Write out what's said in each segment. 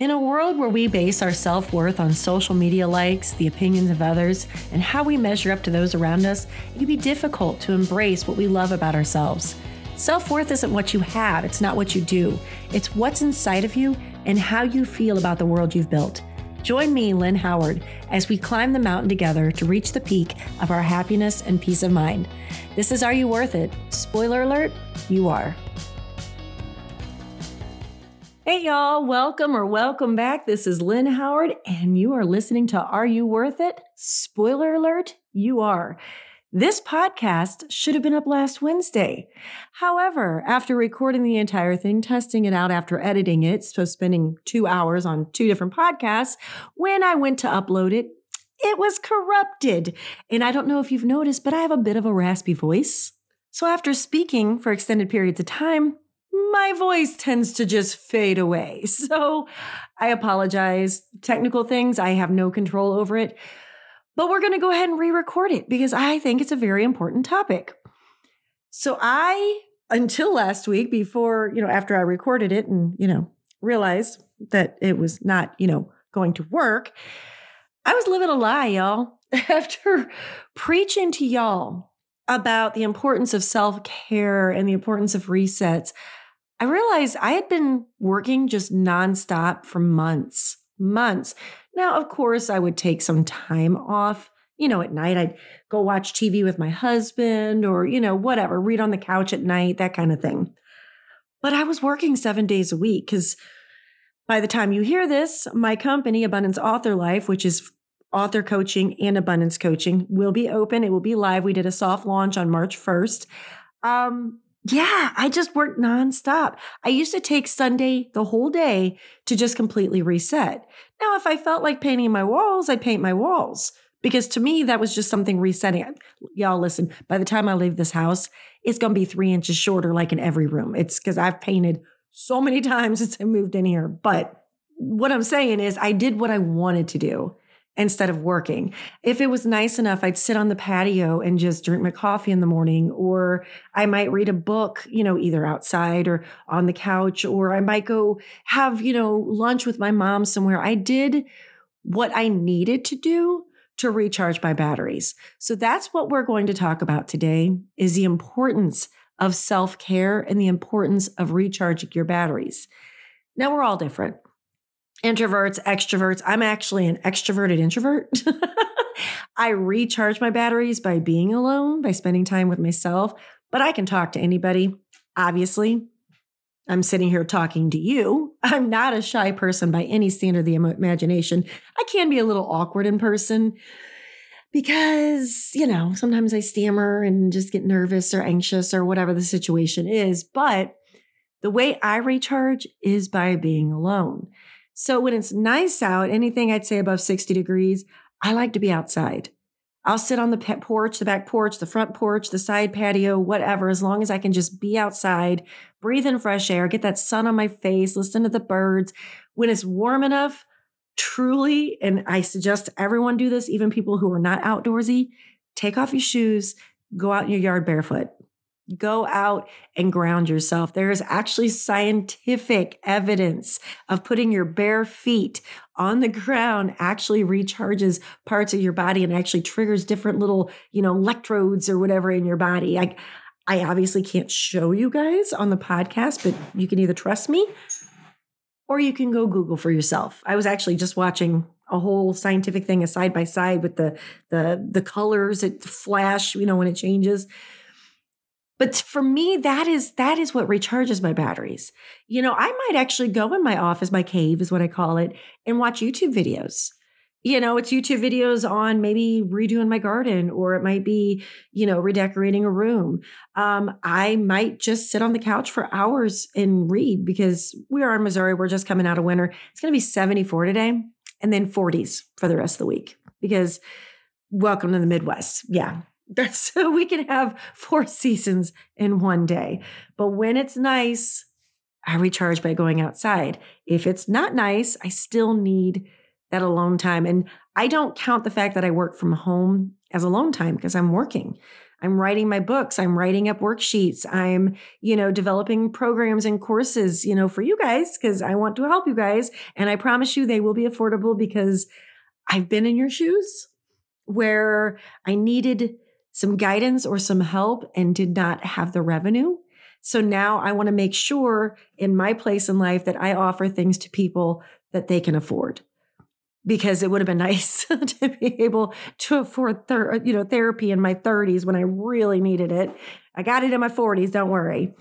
In a world where we base our self worth on social media likes, the opinions of others, and how we measure up to those around us, it can be difficult to embrace what we love about ourselves. Self worth isn't what you have, it's not what you do. It's what's inside of you and how you feel about the world you've built. Join me, Lynn Howard, as we climb the mountain together to reach the peak of our happiness and peace of mind. This is Are You Worth It? Spoiler alert, you are. Hey, y'all, welcome or welcome back. This is Lynn Howard, and you are listening to Are You Worth It? Spoiler alert, you are. This podcast should have been up last Wednesday. However, after recording the entire thing, testing it out after editing it, so spending two hours on two different podcasts, when I went to upload it, it was corrupted. And I don't know if you've noticed, but I have a bit of a raspy voice. So after speaking for extended periods of time, my voice tends to just fade away. So I apologize. Technical things, I have no control over it. But we're going to go ahead and re record it because I think it's a very important topic. So I, until last week, before, you know, after I recorded it and, you know, realized that it was not, you know, going to work, I was living a lie, y'all. After preaching to y'all about the importance of self care and the importance of resets, I realized I had been working just nonstop for months, months. Now, of course, I would take some time off. You know, at night, I'd go watch TV with my husband or, you know, whatever, read on the couch at night, that kind of thing. But I was working seven days a week because by the time you hear this, my company, Abundant Author Life, which is author coaching and abundance coaching, will be open. It will be live. We did a soft launch on March 1st. Um, yeah, I just worked nonstop. I used to take Sunday the whole day to just completely reset. Now, if I felt like painting my walls, I'd paint my walls because to me, that was just something resetting. Y'all, listen, by the time I leave this house, it's going to be three inches shorter, like in every room. It's because I've painted so many times since I moved in here. But what I'm saying is, I did what I wanted to do instead of working. If it was nice enough, I'd sit on the patio and just drink my coffee in the morning, or I might read a book, you know, either outside or on the couch, or I might go have, you know, lunch with my mom somewhere. I did what I needed to do to recharge my batteries. So that's what we're going to talk about today is the importance of self-care and the importance of recharging your batteries. Now we're all different introverts, extroverts. I'm actually an extroverted introvert. I recharge my batteries by being alone, by spending time with myself, but I can talk to anybody. Obviously, I'm sitting here talking to you. I'm not a shy person by any standard of the imagination. I can be a little awkward in person because, you know, sometimes I stammer and just get nervous or anxious or whatever the situation is. But the way I recharge is by being alone. So when it's nice out, anything I'd say above 60 degrees, I like to be outside. I'll sit on the porch, the back porch, the front porch, the side patio, whatever, as long as I can just be outside, breathe in fresh air, get that sun on my face, listen to the birds. When it's warm enough, truly, and I suggest everyone do this, even people who are not outdoorsy, take off your shoes, go out in your yard barefoot. Go out and ground yourself. There is actually scientific evidence of putting your bare feet on the ground actually recharges parts of your body and actually triggers different little, you know, electrodes or whatever in your body. I I obviously can't show you guys on the podcast, but you can either trust me or you can go Google for yourself. I was actually just watching a whole scientific thing a side by side with the the the colors that flash, you know, when it changes. But for me, that is that is what recharges my batteries. You know, I might actually go in my office, my cave is what I call it, and watch YouTube videos. You know, it's YouTube videos on maybe redoing my garden, or it might be, you know, redecorating a room. Um, I might just sit on the couch for hours and read because we are in Missouri. We're just coming out of winter. It's going to be 74 today and then 40s for the rest of the week because welcome to the Midwest. Yeah, that's so we can have four seasons in one day. But when it's nice, I recharge by going outside. If it's not nice, I still need that alone time. And I don't count the fact that I work from home as alone time because I'm working. I'm writing my books. I'm writing up worksheets. I'm, you know, developing programs and courses, you know, for you guys because I want to help you guys. And I promise you they will be affordable because I've been in your shoes where I needed some guidance or some help and did not have the revenue. So now I want to make sure in my place in life that I offer things to people that they can afford. Because it would have been nice to be able to afford, ther- you know, therapy in my 30s when I really needed it. I got it in my 40s, don't worry.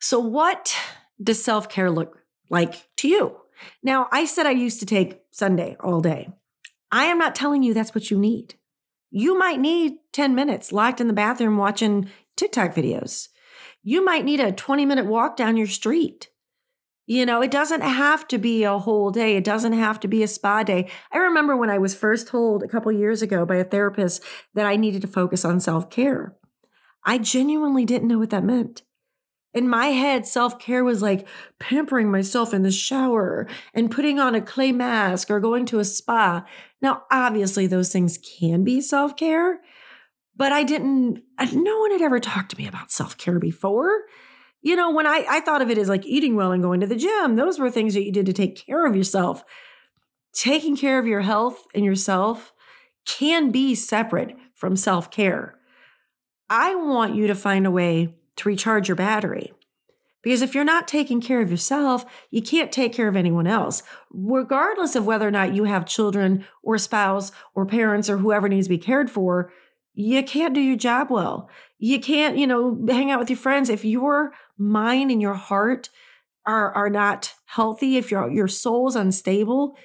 So, what does self care look like to you? Now, I said I used to take Sunday all day. I am not telling you that's what you need. You might need 10 minutes locked in the bathroom watching TikTok videos. You might need a 20 minute walk down your street. You know, it doesn't have to be a whole day. It doesn't have to be a spa day. I remember when I was first told a couple years ago by a therapist that I needed to focus on self care. I genuinely didn't know what that meant. In my head, self care was like pampering myself in the shower and putting on a clay mask or going to a spa. Now, obviously, those things can be self care, but I didn't, uh, no one had ever talked to me about self care before. You know, when I, I thought of it as like eating well and going to the gym, those were things that you did to take care of yourself. Taking care of your health and yourself can be separate from self care. I want you to find a way to recharge your battery. Because if you're not taking care of yourself, you can't take care of anyone else, regardless of whether or not you have children or spouse or parents or whoever needs to be cared for. You can't do your job well. You can't, you know, hang out with your friends if your mind and your heart are are not healthy. If your your soul's unstable,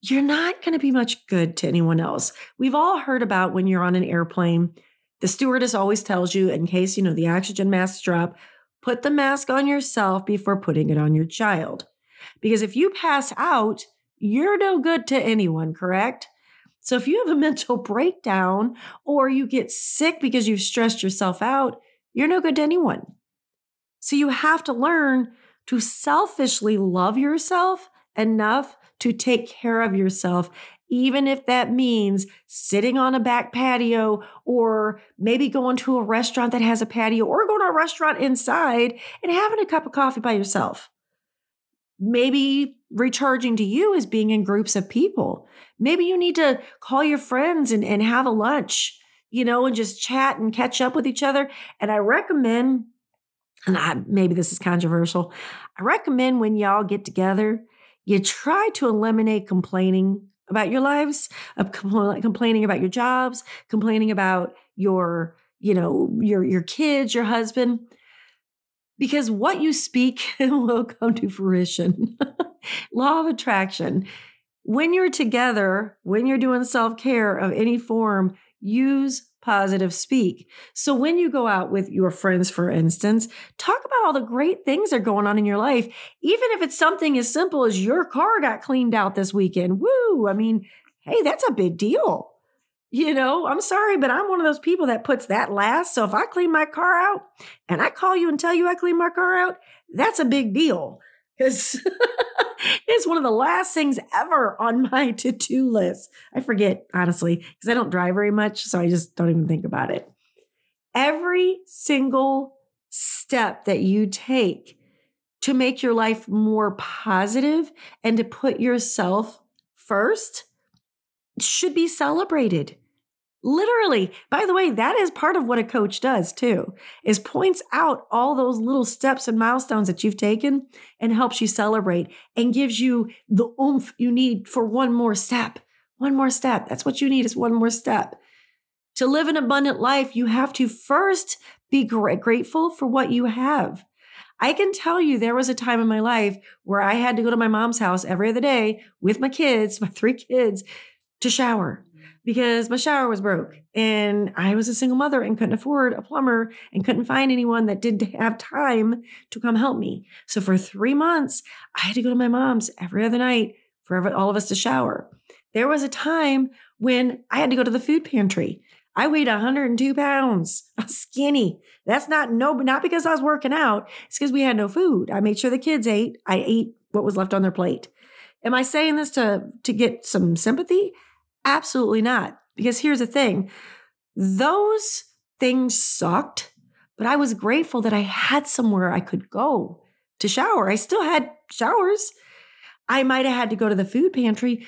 you're not going to be much good to anyone else. We've all heard about when you're on an airplane the stewardess always tells you, in case you know the oxygen masks drop, put the mask on yourself before putting it on your child. Because if you pass out, you're no good to anyone, correct? So if you have a mental breakdown or you get sick because you've stressed yourself out, you're no good to anyone. So you have to learn to selfishly love yourself enough to take care of yourself even if that means sitting on a back patio or maybe going to a restaurant that has a patio or going to a restaurant inside and having a cup of coffee by yourself. Maybe recharging to you is being in groups of people. Maybe you need to call your friends and, and have a lunch, you know, and just chat and catch up with each other. And I recommend, and I, maybe this is controversial, I recommend when y'all get together, you try to eliminate complaining about your lives, of compl- complaining about your jobs, complaining about your, you know, your your kids, your husband. Because what you speak will come to fruition. Law of attraction. When you're together, when you're doing self care of any form, use positive speak. So when you go out with your friends, for instance, talk about all the great things that are going on in your life, even if it's something as simple as your car got cleaned out this weekend. Woo! I mean, hey, that's a big deal. You know, I'm sorry, but I'm one of those people that puts that last. So if I clean my car out and I call you and tell you I clean my car out, that's a big deal because it's one of the last things ever on my to do list. I forget, honestly, because I don't drive very much. So I just don't even think about it. Every single step that you take to make your life more positive and to put yourself first should be celebrated. Literally. By the way, that is part of what a coach does too, is points out all those little steps and milestones that you've taken and helps you celebrate and gives you the oomph you need for one more step. One more step. That's what you need is one more step. To live an abundant life, you have to first be grateful for what you have. I can tell you there was a time in my life where I had to go to my mom's house every other day with my kids, my three kids, to shower because my shower was broke and I was a single mother and couldn't afford a plumber and couldn't find anyone that didn't have time to come help me. So for three months, I had to go to my mom's every other night for all of us to shower. There was a time when I had to go to the food pantry. I weighed 102 pounds. Skinny. That's not no, not because I was working out. It's because we had no food. I made sure the kids ate. I ate what was left on their plate. Am I saying this to to get some sympathy? Absolutely not. Because here's the thing those things sucked, but I was grateful that I had somewhere I could go to shower. I still had showers. I might have had to go to the food pantry,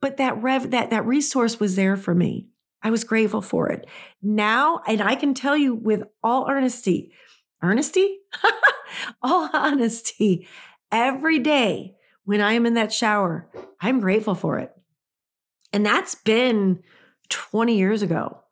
but that rev that that resource was there for me. I was grateful for it. Now, and I can tell you with all earnesty, earnesty, all honesty, every day when I am in that shower, I'm grateful for it. And that's been 20 years ago.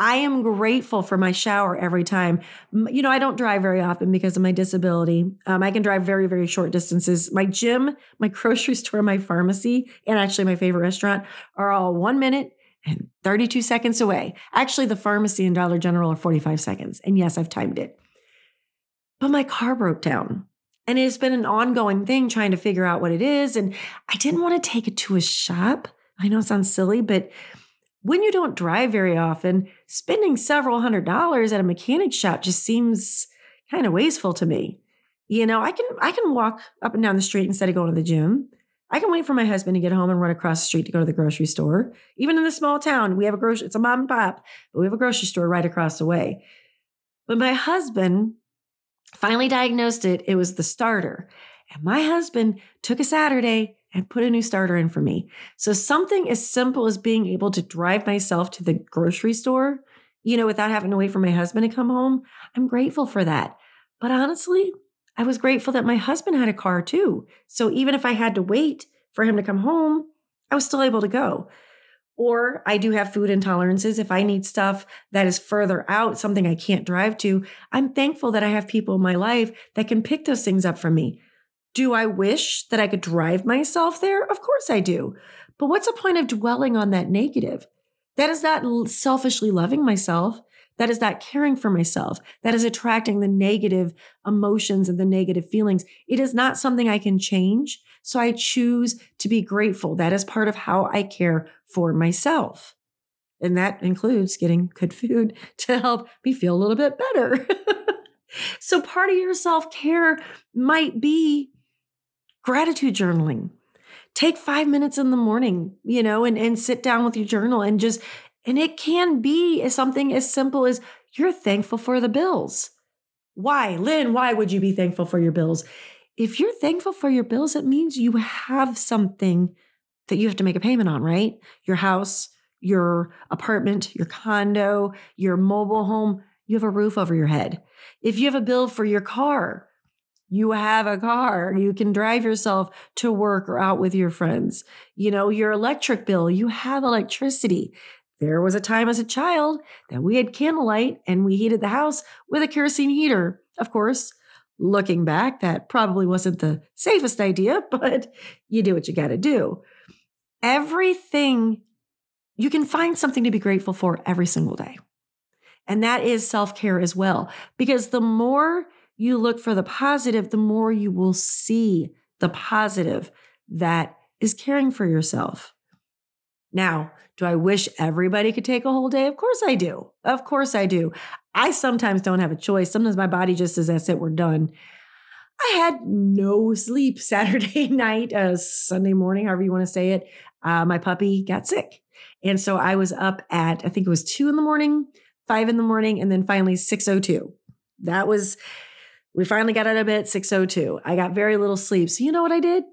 I am grateful for my shower every time. You know, I don't drive very often because of my disability. Um, I can drive very, very short distances. My gym, my grocery store, my pharmacy, and actually my favorite restaurant are all one minute and 32 seconds away. Actually, the pharmacy and Dollar General are 45 seconds. And yes, I've timed it. But my car broke down. And it's been an ongoing thing trying to figure out what it is. And I didn't want to take it to a shop. I know it sounds silly, but when you don't drive very often, spending several hundred dollars at a mechanic shop just seems kind of wasteful to me. You know, I can I can walk up and down the street instead of going to the gym. I can wait for my husband to get home and run across the street to go to the grocery store. Even in the small town, we have a grocery, it's a mom and pop, but we have a grocery store right across the way. But my husband finally diagnosed it, it was the starter. And my husband took a Saturday and put a new starter in for me. So something as simple as being able to drive myself to the grocery store, you know, without having to wait for my husband to come home, I'm grateful for that. But honestly, I was grateful that my husband had a car too. So even if I had to wait for him to come home, I was still able to go. Or I do have food intolerances. If I need stuff that is further out, something I can't drive to, I'm thankful that I have people in my life that can pick those things up for me. Do I wish that I could drive myself there? Of course I do. But what's the point of dwelling on that negative? That is not selfishly loving myself. That is not caring for myself. That is attracting the negative emotions and the negative feelings. It is not something I can change. So I choose to be grateful. That is part of how I care for myself. And that includes getting good food to help me feel a little bit better. so part of your self care might be gratitude journaling. Take five minutes in the morning, you know, and, and sit down with your journal and just, and it can be something as simple as you're thankful for the bills. Why, Lynn, why would you be thankful for your bills? If you're thankful for your bills, it means you have something that you have to make a payment on, right? Your house, your apartment, your condo, your mobile home, you have a roof over your head. If you have a bill for your car, you have a car. You can drive yourself to work or out with your friends. You know, your electric bill, you have electricity. There was a time as a child that we had candlelight and we heated the house with a kerosene heater. Of course, looking back, that probably wasn't the safest idea, but you do what you got to do. Everything, you can find something to be grateful for every single day. And that is self care as well, because the more you look for the positive, the more you will see the positive that is caring for yourself. Now, do I wish everybody could take a whole day? Of course I do. Of course I do. I sometimes don't have a choice. Sometimes my body just says, that's it, we're done. I had no sleep Saturday night, uh, Sunday morning, however you want to say it. Uh, my puppy got sick. And so I was up at, I think it was two in the morning, five in the morning, and then finally 602. That was we finally got out of bed 602. I got very little sleep. So you know what I did?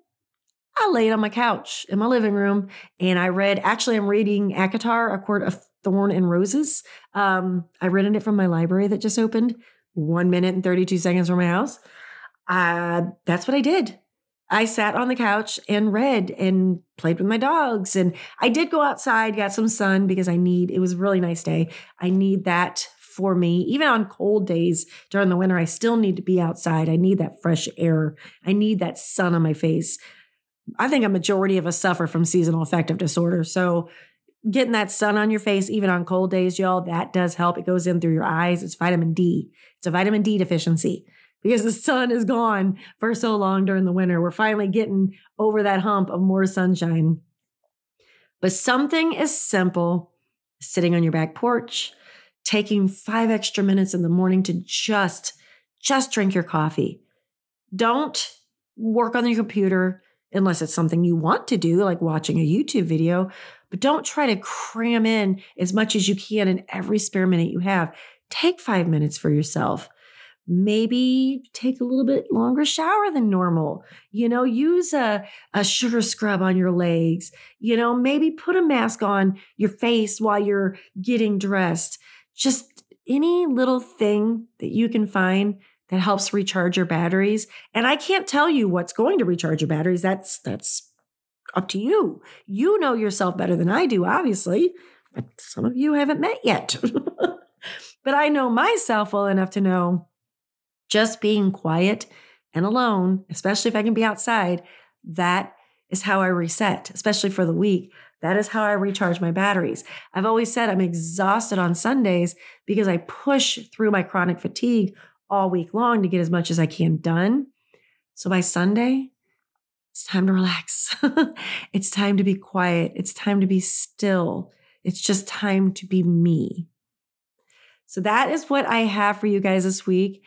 I laid on my couch in my living room and I read, actually, I'm reading ACOTAR, A Court of Thorn and Roses. Um, I read in it from my library that just opened, one minute and 32 seconds from my house. Uh, that's what I did. I sat on the couch and read and played with my dogs. And I did go outside, got some sun because I need, it was a really nice day. I need that for me. Even on cold days during the winter, I still need to be outside. I need that fresh air. I need that sun on my face. I think a majority of us suffer from seasonal affective disorder. So getting that sun on your face, even on cold days, y'all, that does help. It goes in through your eyes. It's vitamin D. It's a vitamin D deficiency because the sun is gone for so long during the winter. We're finally getting over that hump of more sunshine. But something as simple sitting on your back porch, taking five extra minutes in the morning to just just drink your coffee. Don't work on your computer unless it's something you want to do like watching a YouTube video, but don't try to cram in as much as you can in every spare minute you have. Take five minutes for yourself. Maybe take a little bit longer shower than normal. You know, use a, a sugar scrub on your legs. You know, maybe put a mask on your face while you're getting dressed. Just any little thing that you can find that helps recharge your batteries. And I can't tell you what's going to recharge your batteries. That's that's up to you. You know yourself better than I do, obviously. But some of you haven't met yet. but I know myself well enough to know just being quiet and alone, especially if I can be outside, that is how I reset, especially for the week. That is how I recharge my batteries. I've always said I'm exhausted on Sundays because I push through my chronic fatigue all week long to get as much as I can done. So by Sunday, it's time to relax. it's time to be quiet. It's time to be still. It's just time to be me. So that is what I have for you guys this week.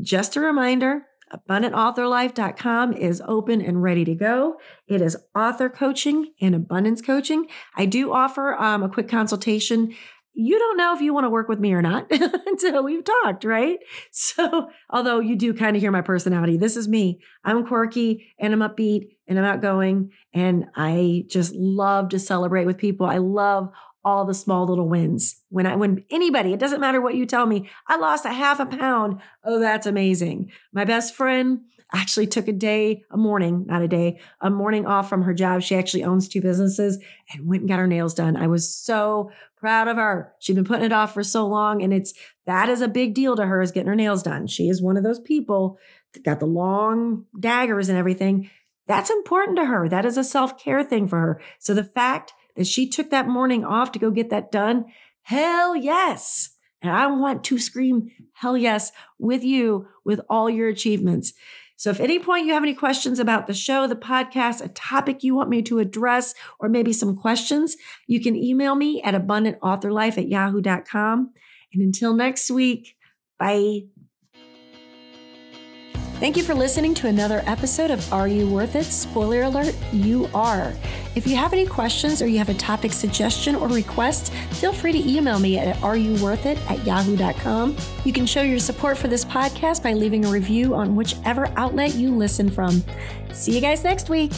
Just a reminder abundantauthorlife.com is open and ready to go. It is author coaching and abundance coaching. I do offer um, a quick consultation. You don't know if you want to work with me or not until we've talked, right? So, although you do kind of hear my personality, this is me. I'm quirky and I'm upbeat and I'm outgoing and I just love to celebrate with people. I love all the small little wins. When I when anybody, it doesn't matter what you tell me, I lost a half a mm. pound. Oh, that's amazing. My best friend actually took a day, a morning, not a day, a morning off from her job. She actually owns two businesses and went and got her nails done. I was so proud of her. She'd been putting it off for so long and it's that is a big deal to her is getting her nails done. She is one of those people that got the long daggers and everything. That's important to her. That is a self-care thing for her. So the fact that she took that morning off to go get that done, hell yes. And I want to scream hell yes with you with all your achievements. So, if at any point you have any questions about the show, the podcast, a topic you want me to address, or maybe some questions, you can email me at abundantauthorlife at yahoo.com. And until next week, bye. Thank you for listening to another episode of Are You Worth It? Spoiler alert, you are. If you have any questions or you have a topic suggestion or request, feel free to email me at areyouworthit at yahoo.com. You can show your support for this podcast by leaving a review on whichever outlet you listen from. See you guys next week.